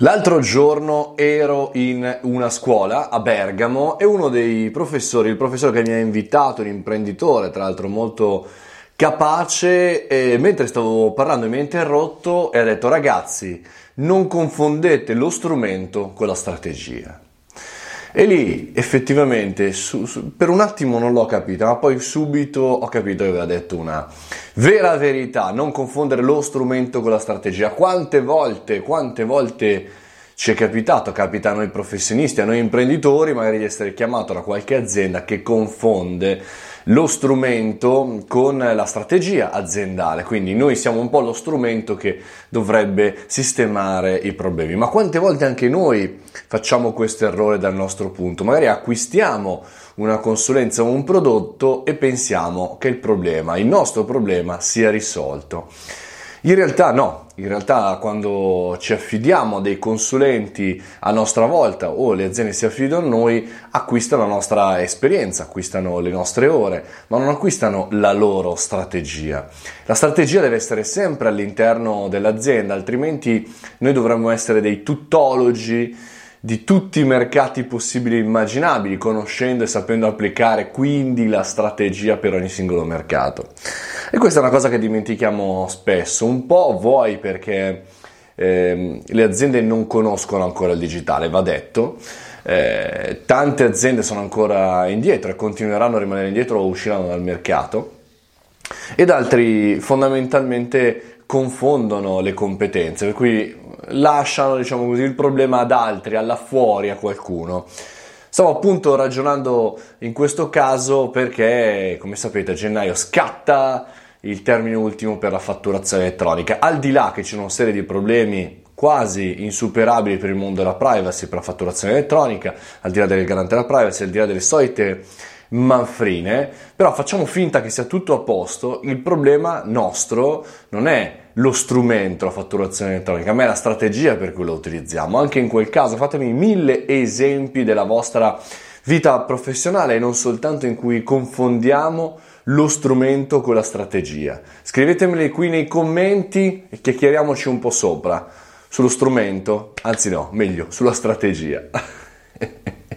L'altro giorno ero in una scuola a Bergamo e uno dei professori, il professore che mi ha invitato, un imprenditore tra l'altro molto capace, mentre stavo parlando mi ha interrotto e ha detto ragazzi non confondete lo strumento con la strategia. E lì effettivamente su, su, per un attimo non l'ho capito, ma poi subito ho capito che aveva detto una vera verità, non confondere lo strumento con la strategia. Quante volte, quante volte ci è capitato, capita a noi professionisti, a noi imprenditori, magari di essere chiamato da qualche azienda che confonde lo strumento con la strategia aziendale, quindi noi siamo un po' lo strumento che dovrebbe sistemare i problemi. Ma quante volte anche noi facciamo questo errore dal nostro punto? Magari acquistiamo una consulenza o un prodotto e pensiamo che il problema, il nostro problema sia risolto. In realtà no, in realtà quando ci affidiamo a dei consulenti a nostra volta o le aziende si affidano a noi, acquistano la nostra esperienza, acquistano le nostre ore, ma non acquistano la loro strategia. La strategia deve essere sempre all'interno dell'azienda, altrimenti noi dovremmo essere dei tuttologi di tutti i mercati possibili e immaginabili, conoscendo e sapendo applicare quindi la strategia per ogni singolo mercato. E questa è una cosa che dimentichiamo spesso, un po' voi perché eh, le aziende non conoscono ancora il digitale, va detto. Eh, tante aziende sono ancora indietro e continueranno a rimanere indietro o usciranno dal mercato ed altri fondamentalmente confondono le competenze, per cui lasciano diciamo così, il problema ad altri, alla fuori, a qualcuno. Stavo appunto ragionando in questo caso perché, come sapete, a gennaio scatta il termine ultimo per la fatturazione elettronica. Al di là che c'è una serie di problemi quasi insuperabili per il mondo della privacy, per la fatturazione elettronica, al di là del garante della privacy, al di là delle solite manfrine, però facciamo finta che sia tutto a posto, il problema nostro non è lo strumento, la fatturazione elettronica, ma è la strategia per cui lo utilizziamo. Anche in quel caso fatemi mille esempi della vostra vita professionale e non soltanto in cui confondiamo lo strumento con la strategia. Scrivetemeli qui nei commenti e chiacchieriamoci un po' sopra sullo strumento, anzi no, meglio, sulla strategia.